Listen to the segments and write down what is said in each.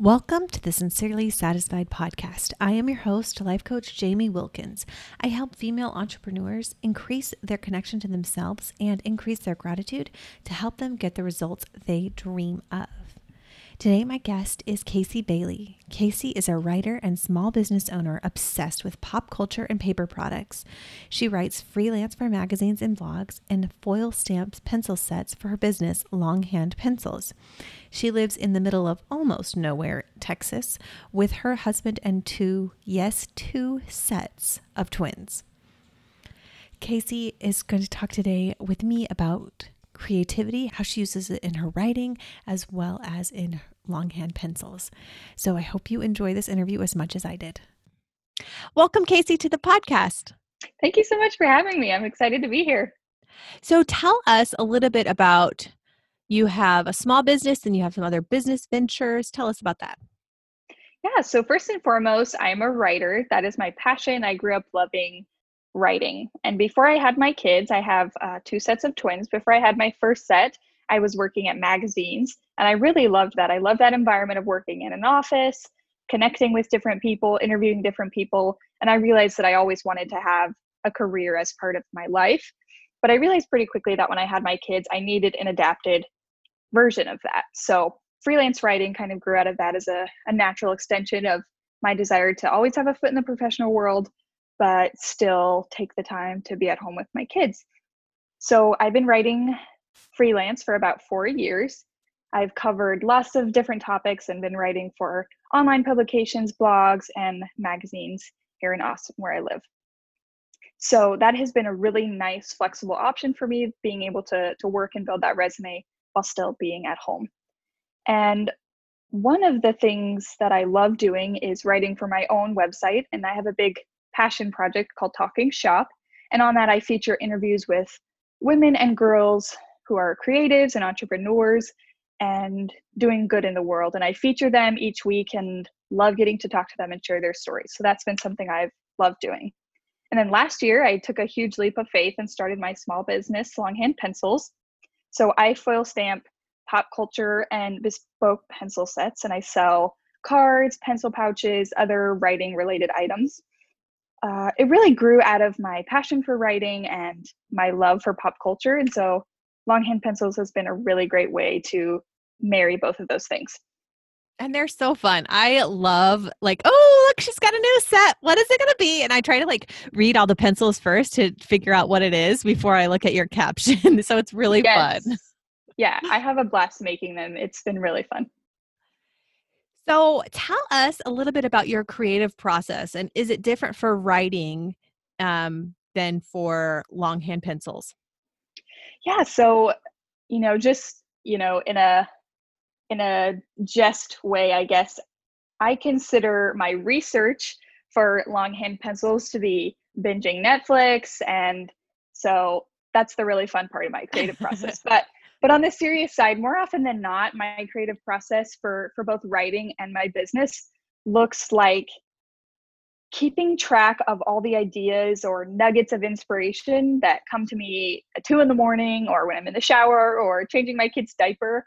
Welcome to the Sincerely Satisfied podcast. I am your host, life coach Jamie Wilkins. I help female entrepreneurs increase their connection to themselves and increase their gratitude to help them get the results they dream of. Today, my guest is Kasee Bailey. Kasee is a writer and small business owner obsessed with pop culture and paper products. She writes freelance for magazines and blogs and foil stamps pencil sets for her business, Longhand Pencils. She lives in the middle of almost nowhere, Texas, with her husband and two, yes, two sets of twins. Kasee is going to talk today with me about creativity, how she uses it in her writing, as well as in longhand pencils. So I hope you enjoy this interview as much as I did. Welcome, Kasee, to the podcast. Thank you so much for having me. I'm excited to be here. So tell us a little bit about you have a small business and you have some other business ventures. Tell us about that. Yeah, so first and foremost, I am a writer. That is my passion. I grew up loving writing. And before I had my kids, I have uh, two sets of twins. Before I had my first set, I was working at magazines. And I really loved that. I love that environment of working in an office, connecting with different people, interviewing different people. And I realized that I always wanted to have a career as part of my life. But I realized pretty quickly that when I had my kids, I needed an adapted version of that. So freelance writing kind of grew out of that as a, a natural extension of my desire to always have a foot in the professional world but still take the time to be at home with my kids. So I've been writing freelance for about four years. I've covered lots of different topics and been writing for online publications, blogs, and magazines here in Austin, where I live. So that has been a really nice, flexible option for me, being able to, to work and build that resume while still being at home. And one of the things that I love doing is writing for my own website, and I have a big passion project called Talking Shop. And on that, I feature interviews with women and girls who are creatives and entrepreneurs and doing good in the world. And I feature them each week and love getting to talk to them and share their stories. So that's been something I've loved doing. And then last year, I took a huge leap of faith and started my small business, Longhand Pencils. So I foil stamp pop culture and bespoke pencil sets, and I sell cards, pencil pouches, other writing related items uh, it really grew out of my passion for writing and my love for pop culture. And so longhand pencils has been a really great way to marry both of those things. And they're so fun. I love like, oh, look, she's got a new set. What is it going to be? And I try to like read all the pencils first to figure out what it is before I look at your caption. so it's really yes. fun. Yeah, I have a blast making them. It's been really fun. So, tell us a little bit about your creative process, and is it different for writing um, than for longhand pencils? Yeah. So, you know, just you know, in a in a jest way, I guess I consider my research for longhand pencils to be binging Netflix, and so that's the really fun part of my creative process. but but on the serious side more often than not my creative process for for both writing and my business looks like keeping track of all the ideas or nuggets of inspiration that come to me at two in the morning or when i'm in the shower or changing my kid's diaper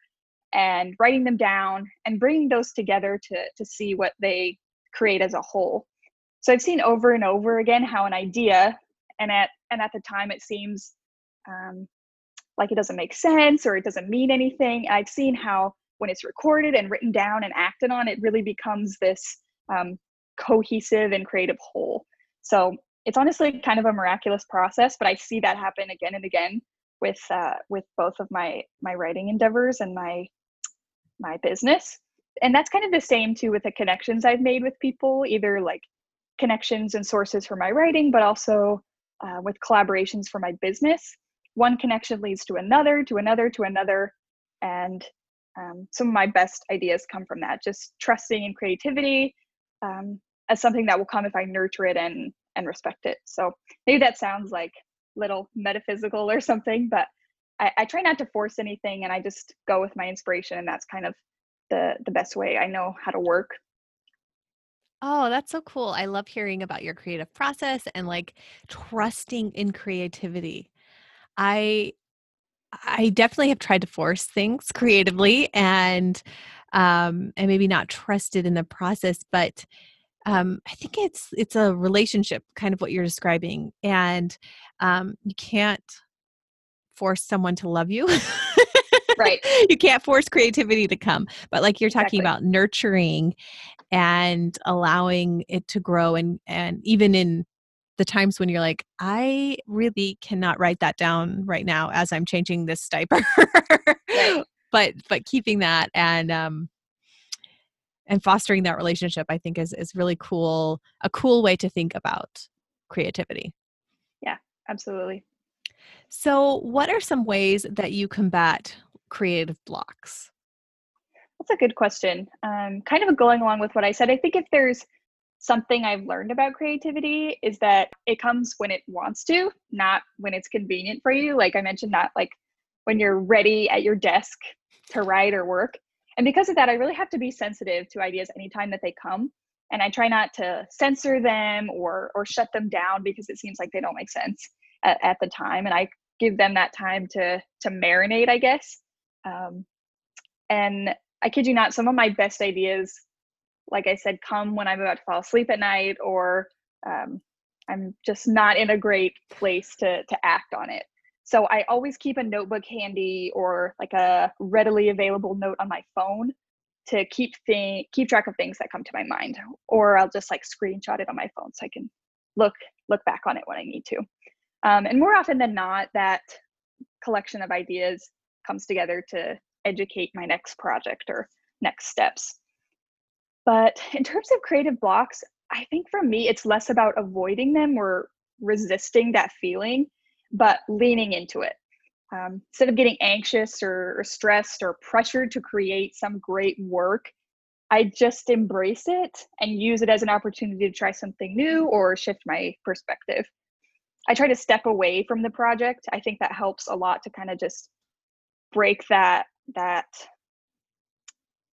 and writing them down and bringing those together to to see what they create as a whole. So i've seen over and over again how an idea and at and at the time it seems um, like it doesn't make sense or it doesn't mean anything. I've seen how when it's recorded and written down and acted on, it really becomes this um, cohesive and creative whole. So it's honestly kind of a miraculous process, but I see that happen again and again with uh, with both of my my writing endeavors and my my business. And that's kind of the same too with the connections I've made with people, either like connections and sources for my writing, but also uh, with collaborations for my business one connection leads to another, to another, to another. And um, some of my best ideas come from that, just trusting in creativity um, as something that will come if I nurture it and, and respect it. So maybe that sounds like little metaphysical or something, but I, I try not to force anything and I just go with my inspiration. And that's kind of the, the best way I know how to work. Oh, that's so cool. I love hearing about your creative process and like trusting in creativity. I I definitely have tried to force things creatively and um, and maybe not trusted in the process but um, i think it's it's a relationship kind of what you're describing and um, you can't force someone to love you right you can't force creativity to come but like you're talking exactly. about nurturing and allowing it to grow and and even in the times when you're like i really cannot write that down right now as i'm changing this diaper. Right. but but keeping that and um and fostering that relationship i think is is really cool a cool way to think about creativity. Yeah absolutely. So what are some ways that you combat creative blocks? That's a good question um, kind of going along with what i said. I think if there's something I've learned about creativity is that it comes when it wants to, not when it's convenient for you. Like I mentioned, not like when you're ready at your desk to write or work. And because of that, I really have to be sensitive to ideas anytime that they come. And I try not to censor them or or shut them down because it seems like they don't make sense at, at the time. And I give them that time to to marinate, I guess. Um, and I kid you not, some of my best ideas like I said, come when I'm about to fall asleep at night or um, I'm just not in a great place to, to act on it. So I always keep a notebook handy or like a readily available note on my phone to keep thing keep track of things that come to my mind. Or I'll just like screenshot it on my phone so I can look look back on it when I need to. Um, and more often than not, that collection of ideas comes together to educate my next project or next steps. But in terms of creative blocks, I think for me, it's less about avoiding them or resisting that feeling, but leaning into it. Um, instead of getting anxious or, or stressed or pressured to create some great work, I just embrace it and use it as an opportunity to try something new or shift my perspective. I try to step away from the project. I think that helps a lot to kind of just break that that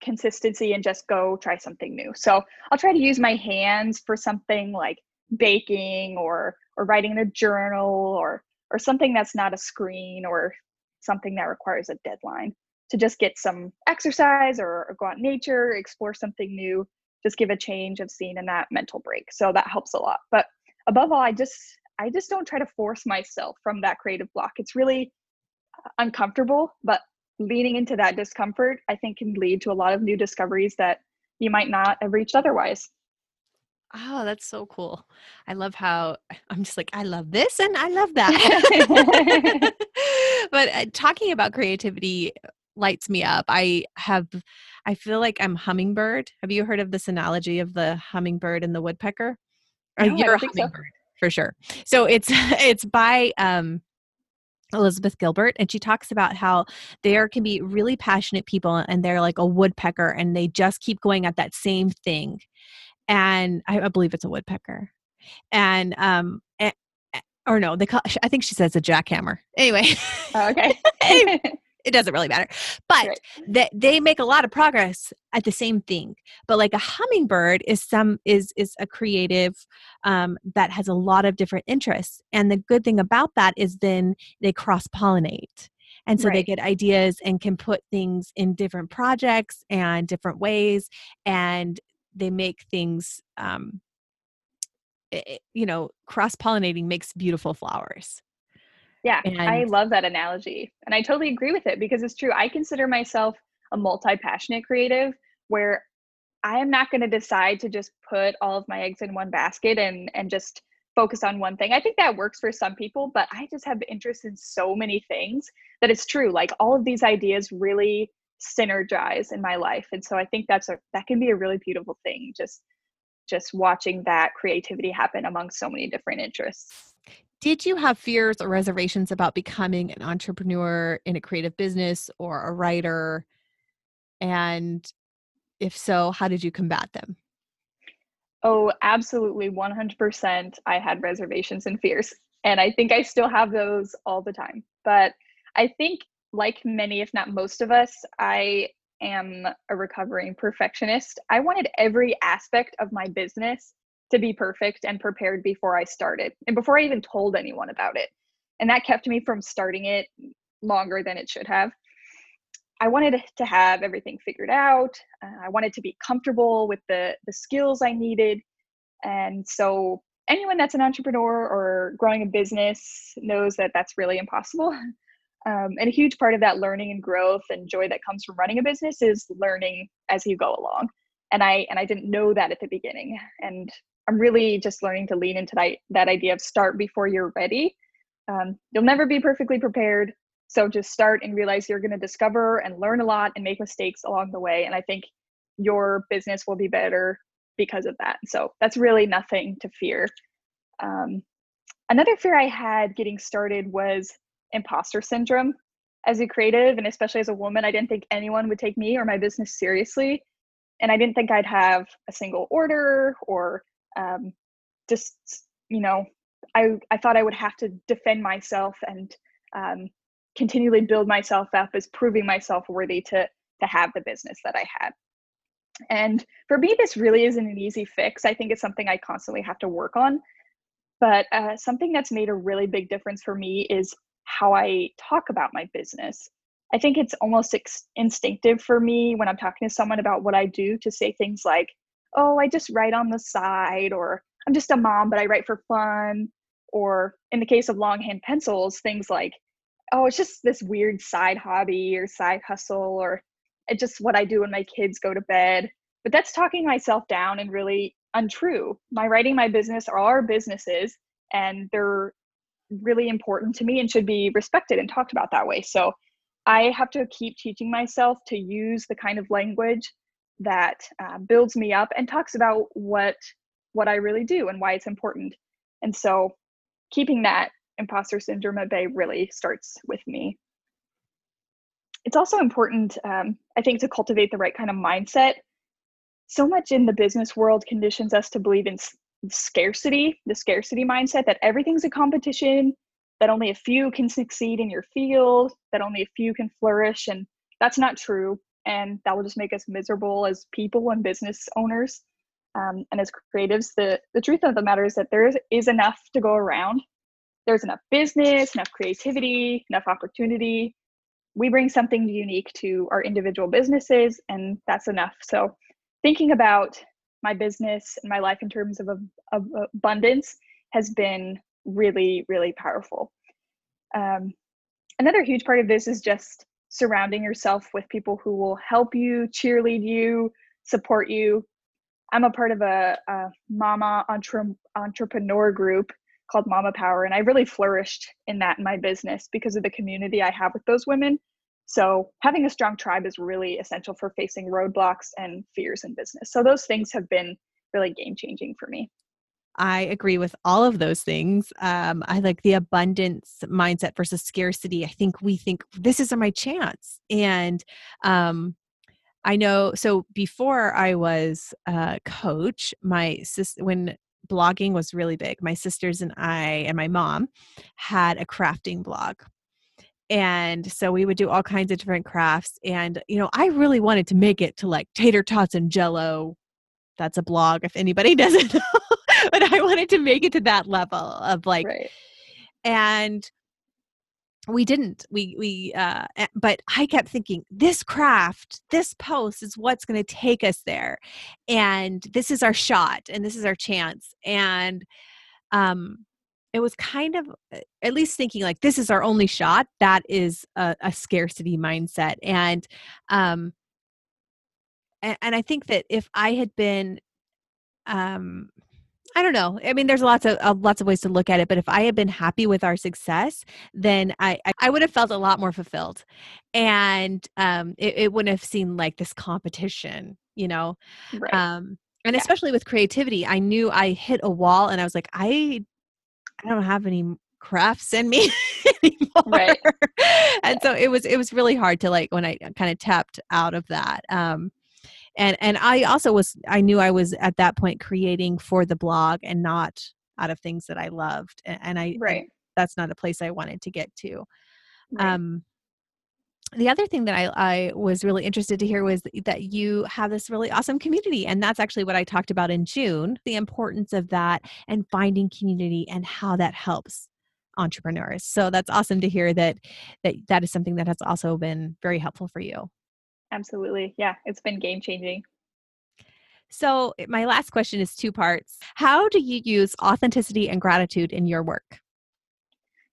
consistency and just go try something new. So I'll try to use my hands for something like baking or or writing in a journal or or something that's not a screen or something that requires a deadline to just get some exercise or, or go out in nature, explore something new, just give a change of scene and that mental break. So that helps a lot. But above all, I just I just don't try to force myself from that creative block. It's really uh, uncomfortable, but leaning into that discomfort, I think can lead to a lot of new discoveries that you might not have reached otherwise. Oh, that's so cool. I love how I'm just like, I love this and I love that. but uh, talking about creativity lights me up. I have, I feel like I'm hummingbird. Have you heard of this analogy of the hummingbird and the woodpecker? No, you're a hummingbird so. for sure. So it's, it's by, um, Elizabeth Gilbert, and she talks about how there can be really passionate people and they're like a woodpecker and they just keep going at that same thing. And I, I believe it's a woodpecker. And, um, and, or no, they call, I think she says a jackhammer. Anyway. Oh, okay it doesn't really matter. But right. that they make a lot of progress at the same thing. But like a hummingbird is some is is a creative um, that has a lot of different interests. And the good thing about that is then they cross pollinate. And so right. they get ideas and can put things in different projects and different ways, and they make things um, it, you know cross pollinating makes beautiful flowers yeah, and I love that analogy. And I totally agree with it because it's true. I consider myself a multi passionate creative where I am not going to decide to just put all of my eggs in one basket and and just focus on one thing. I think that works for some people, but I just have interest in so many things that it's true. Like all of these ideas really synergize in my life. And so I think that's a that can be a really beautiful thing just just watching that creativity happen among so many different interests. Did you have fears or reservations about becoming an entrepreneur in a creative business or a writer? And if so, how did you combat them? Oh, absolutely 100%. I had reservations and fears. And I think I still have those all the time. But I think, like many, if not most of us, I am a recovering perfectionist. I wanted every aspect of my business to be perfect and prepared before I started and before I even told anyone about it. And that kept me from starting it longer than it should have. I wanted to have everything figured out. Uh, I wanted to be comfortable with the the skills I needed, and so anyone that's an entrepreneur or growing a business knows that that's really impossible. Um, and a huge part of that learning and growth and joy that comes from running a business is learning as you go along. And I and I didn't know that at the beginning. And I'm really just learning to lean into that that idea of start before you're ready. Um, you'll never be perfectly prepared. So just start and realize you're going to discover and learn a lot and make mistakes along the way. And I think your business will be better because of that. So that's really nothing to fear. Um, another fear I had getting started was imposter syndrome. As a creative, and especially as a woman, I didn't think anyone would take me or my business seriously. And I didn't think I'd have a single order or um, just, you know, I, I thought I would have to defend myself and um, continually build myself up as proving myself worthy to, to have the business that I had. And for me, this really isn't an easy fix. I think it's something I constantly have to work on. But uh, something that's made a really big difference for me is how I talk about my business. I think it's almost ex- instinctive for me when I'm talking to someone about what I do to say things like, oh, I just write on the side, or I'm just a mom, but I write for fun. Or in the case of longhand pencils, things like, oh, it's just this weird side hobby or side hustle, or it's just what I do when my kids go to bed. But that's talking myself down and really untrue. My writing, my business are our businesses, and they're really important to me and should be respected and talked about that way. So I have to keep teaching myself to use the kind of language that uh, builds me up and talks about what what I really do and why it's important. And so keeping that imposter syndrome at bay really starts with me. It's also important, um, I think, to cultivate the right kind of mindset. So much in the business world conditions us to believe in scarcity, the scarcity mindset that everything's a competition, that only a few can succeed in your field, that only a few can flourish. And that's not true. And that will just make us miserable as people and business owners. Um, and as creatives, the, the truth of the matter is that there is, is enough to go around. There's enough business, enough creativity, enough opportunity. We bring something unique to our individual businesses, and that's enough. So, thinking about my business and my life in terms of, of abundance has been really, really powerful. Um, another huge part of this is just surrounding yourself with people who will help you, cheerlead you, support you. I'm a part of a, a mama entre- entrepreneur group called Mama Power, and I really flourished in that in my business because of the community I have with those women. So, having a strong tribe is really essential for facing roadblocks and fears in business. So, those things have been really game changing for me. I agree with all of those things. Um, I like the abundance mindset versus scarcity. I think we think this is my chance. And um, I know, so before I was a coach, my sister, when blogging was really big, my sisters and I and my mom had a crafting blog and so we would do all kinds of different crafts and you know i really wanted to make it to like tater tots and jello that's a blog if anybody doesn't know but i wanted to make it to that level of like right. and we didn't we we uh but i kept thinking this craft this post is what's going to take us there and this is our shot and this is our chance and um it was kind of uh, at least thinking like this is our only shot that is a, a scarcity mindset and um and, and, i think that if i had been um I don't know. I mean, there's lots of uh, lots of ways to look at it, but if I had been happy with our success, then I I would have felt a lot more fulfilled, and um, it, it wouldn't have seemed like this competition, you know. Right. Um, and yeah. especially with creativity, I knew I hit a wall, and I was like, I I don't have any crafts in me anymore. Right. and so it was it was really hard to like when I kind of tapped out of that. Um and and I also was I knew I was at that point creating for the blog and not out of things that I loved. And, and I right. And that's not a place I wanted to get to. Right. Um the other thing that I, I was really interested to hear was that you have this really awesome community. And that's actually what I talked about in June the importance of that and finding community and how that helps entrepreneurs. So that's awesome to hear that that that is something that has also been very helpful for you. Absolutely. Yeah, it's been game changing. So, eh, my last question is two parts. How do you use authenticity and gratitude in your work?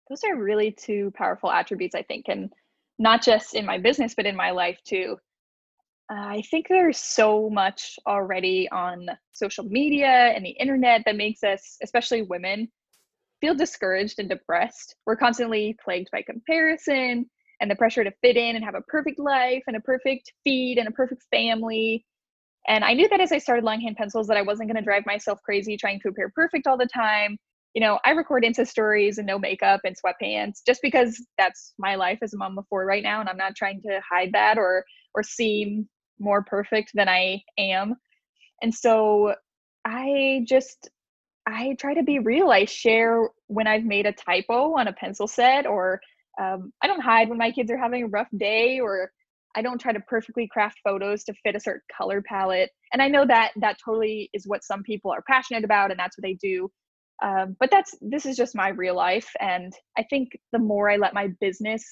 Those are really two powerful attributes, I think, and not just in my business, but in my life too. I think there's so much already on social media and the internet that makes us, especially women, feel discouraged and depressed. We're constantly plagued by comparison and the pressure to fit in and have a perfect life and a perfect feed and a perfect family. And I knew that as I started longhand pencils that I wasn't going to drive myself crazy trying to appear perfect all the time. You know, I record Insta stories and no makeup and sweatpants just because that's my life as a mom of four right now, and I'm not trying to hide that or or seem more perfect than I am. And so I just I try to be real. I share when I've made a typo on a pencil set, or um, I don't hide when my kids are having a rough day, or I don't try to perfectly craft photos to fit a certain color palette. And I know that that totally is what some people are passionate about, and that's what they do. Um, but that's this is just my real life, and I think the more I let my business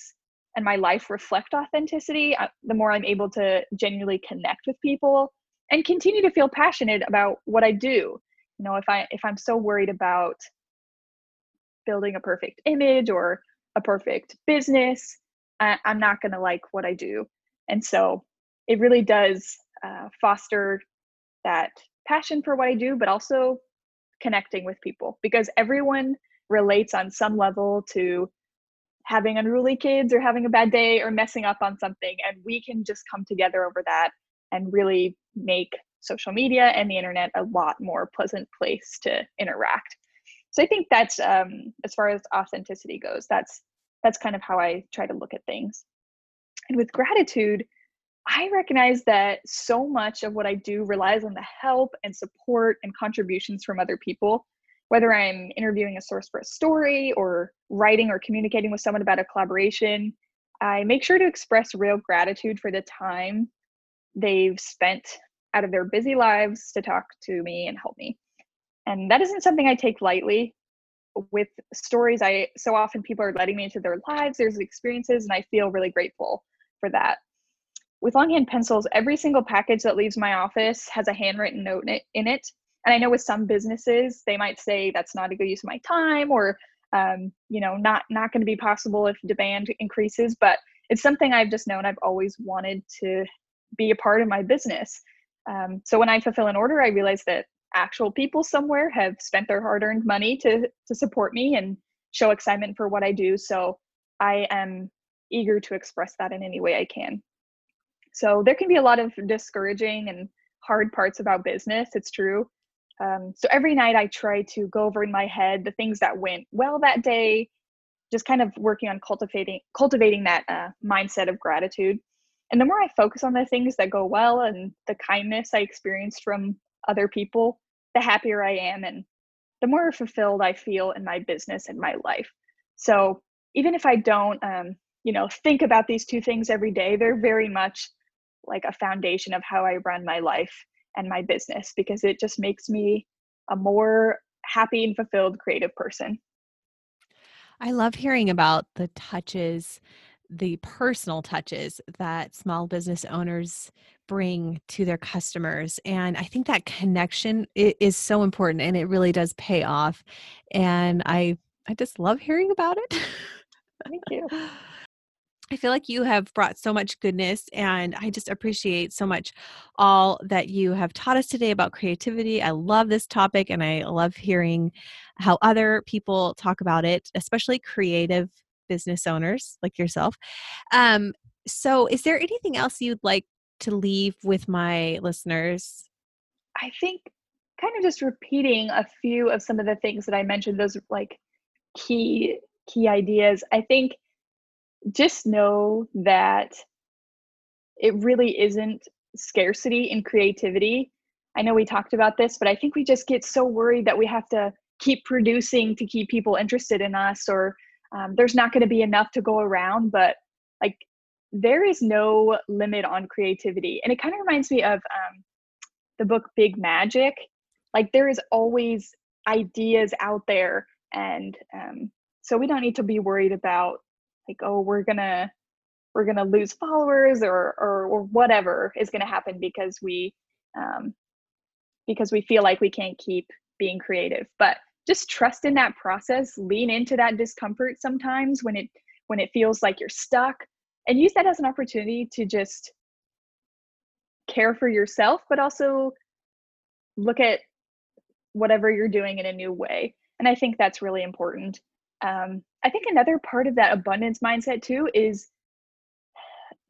and my life reflect authenticity, uh, the more I'm able to genuinely connect with people and continue to feel passionate about what I do. You know, if I if I'm so worried about building a perfect image or a perfect business, I, am not going to like what I do. And so it really does uh, foster that passion for what I do, but also connecting with people because everyone relates on some level to having unruly kids or having a bad day or messing up on something. And we can just come together over that and really make social media and the internet a lot more pleasant place to interact. So I think that's um, as far as authenticity goes. That's that's kind of how I try to look at things. And with gratitude, I recognize that so much of what I do relies on the help and support and contributions from other people. Whether I'm interviewing a source for a story or writing or communicating with someone about a collaboration, I make sure to express real gratitude for the time they've spent out of their busy lives to talk to me and help me. And that isn't something I take lightly. With stories, I so often people are letting me into their lives, there's experiences, and I feel really grateful for that. With longhand pencils, every single package that leaves my office has a handwritten note in it. In it. And I know with some businesses, they might say that's not a good use of my time, or um, you know, not not going to be possible if demand increases. But it's something I've just known I've always wanted to be a part of my business. Um, so when I fulfill an order, I realize that actual people somewhere have spent their hard-earned money to to support me and show excitement for what I do. So I am eager to express that in any way I can. So there can be a lot of discouraging and hard parts about business. It's true. Um, so every night I try to go over in my head the things that went well that day, just kind of working on cultivating cultivating that uh, mindset of gratitude. And the more I focus on the things that go well and the kindness I experienced from other people, the happier I am and the more fulfilled I feel in my business and my life. So even if I don't, um, you know, think about these two things every day, they're very much like a foundation of how I run my life and my business because it just makes me a more happy and fulfilled creative person. I love hearing about the touches the personal touches that small business owners bring to their customers and i think that connection is so important and it really does pay off and i i just love hearing about it thank you I feel like you have brought so much goodness, and I just appreciate so much all that you have taught us today about creativity. I love this topic, and I love hearing how other people talk about it, especially creative business owners like yourself. Um, so, is there anything else you'd like to leave with my listeners? I think kind of just repeating a few of some of the things that I mentioned, those like key key ideas. I think just know that it really isn't scarcity in creativity. I know we talked about this, but I think we just get so worried that we have to keep producing to keep people interested in us or um, there's not going to be enough to go around but like there is no limit on creativity and it kind of reminds me of um, the book big magic. Like there is always ideas out there and um, so we don't need to be worried about like oh we're gonna we're gonna lose followers or or, or whatever is gonna happen because we um, because we feel like we can't keep being creative. But just trust in that process lean into that discomfort sometimes when it when it feels like you're stuck and use that as an opportunity to just care for yourself but also look at whatever you're doing in a new way and i think that's really important um, i think another part of that abundance mindset too is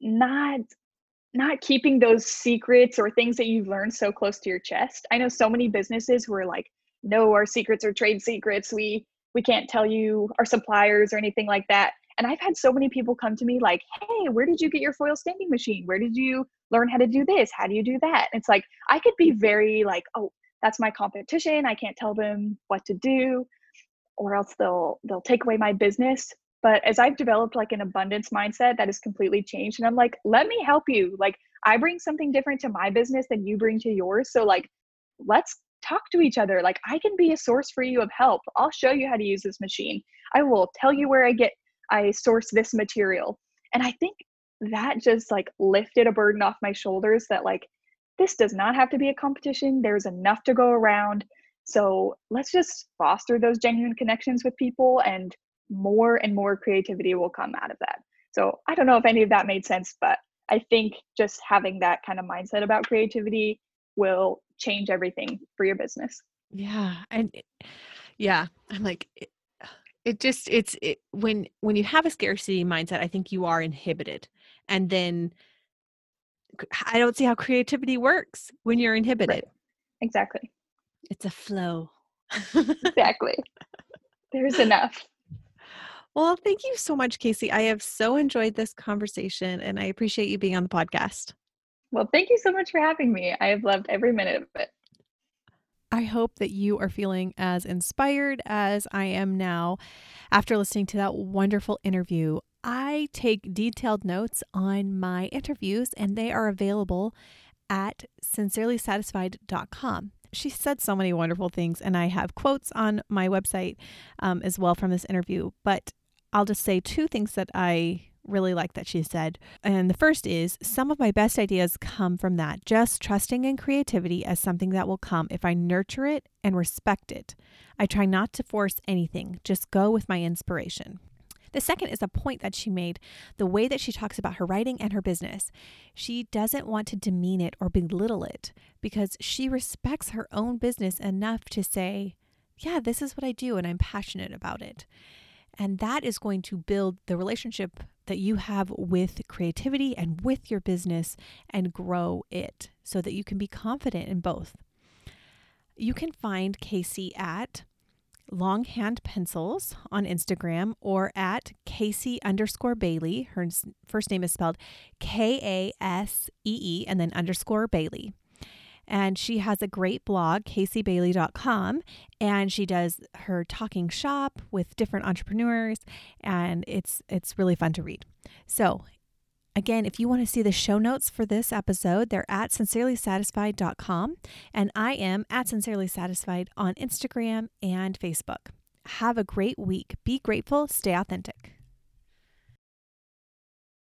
not not keeping those secrets or things that you've learned so close to your chest. I know so many businesses who are like, no, our secrets are trade secrets. We we can't tell you our suppliers or anything like that. And I've had so many people come to me like, hey, where did you get your foil stamping machine? Where did you learn how to do this? How do you do that? And it's like I could be very like, oh, that's my competition. I can't tell them what to do, or else they'll they'll take away my business. But as I've developed like an abundance mindset that has completely changed, and I'm like, let me help you. Like, I bring something different to my business than you bring to yours. So, like, let's talk to each other. Like, I can be a source for you of help. I'll show you how to use this machine. I will tell you where I get, I source this material. And I think that just like lifted a burden off my shoulders that, like, this does not have to be a competition. There's enough to go around. So let's just foster those genuine connections with people and more and more creativity will come out of that. So I don't know if any of that made sense, but I think just having that kind of mindset about creativity will change everything for your business. Yeah. And eh, yeah, I'm like, it, it just, it's it, when, when you have a scarcity mindset, I think you are inhibited. And then I don't see how creativity works when you're inhibited. Right. Exactly. It's a flow. exactly. There's enough. Well, thank you so much, Kasee. I have so enjoyed this conversation and I appreciate you being on the podcast. Well, thank you so much for having me. I have loved every minute of it. I hope that you are feeling as inspired as I am now after listening to that wonderful interview. I take detailed notes on my interviews and they are available at sincerelysatisfied.com she said so many wonderful things, and I have quotes on my website um, as well from this interview. But I'll just say two things that I really like that she said. And the first is some of my best ideas come from that, just trusting in creativity as something that will come if I nurture it and respect it. I try not to force anything, just go with my inspiration. The second is a point that she made the way that she talks about her writing and her business. She doesn't want to demean it or belittle it because she respects her own business enough to say, Yeah, this is what I do and I'm passionate about it. And that is going to build the relationship that you have with creativity and with your business and grow it so that you can be confident in both. You can find Kasee at Longhand Pencils on Instagram or at Kasee underscore Bailey. Her first name is spelled K A S E E and then underscore Bailey. And she has a great blog, kaseebailey.com, and she does her talking shop with different entrepreneurs, and it's it's really fun to read. So Again, if you want to see the show notes for this episode, they're at sincerelysatisfied.com. And I am at Sincerely Satisfied on Instagram and Facebook. Have a great week. Be grateful, stay authentic.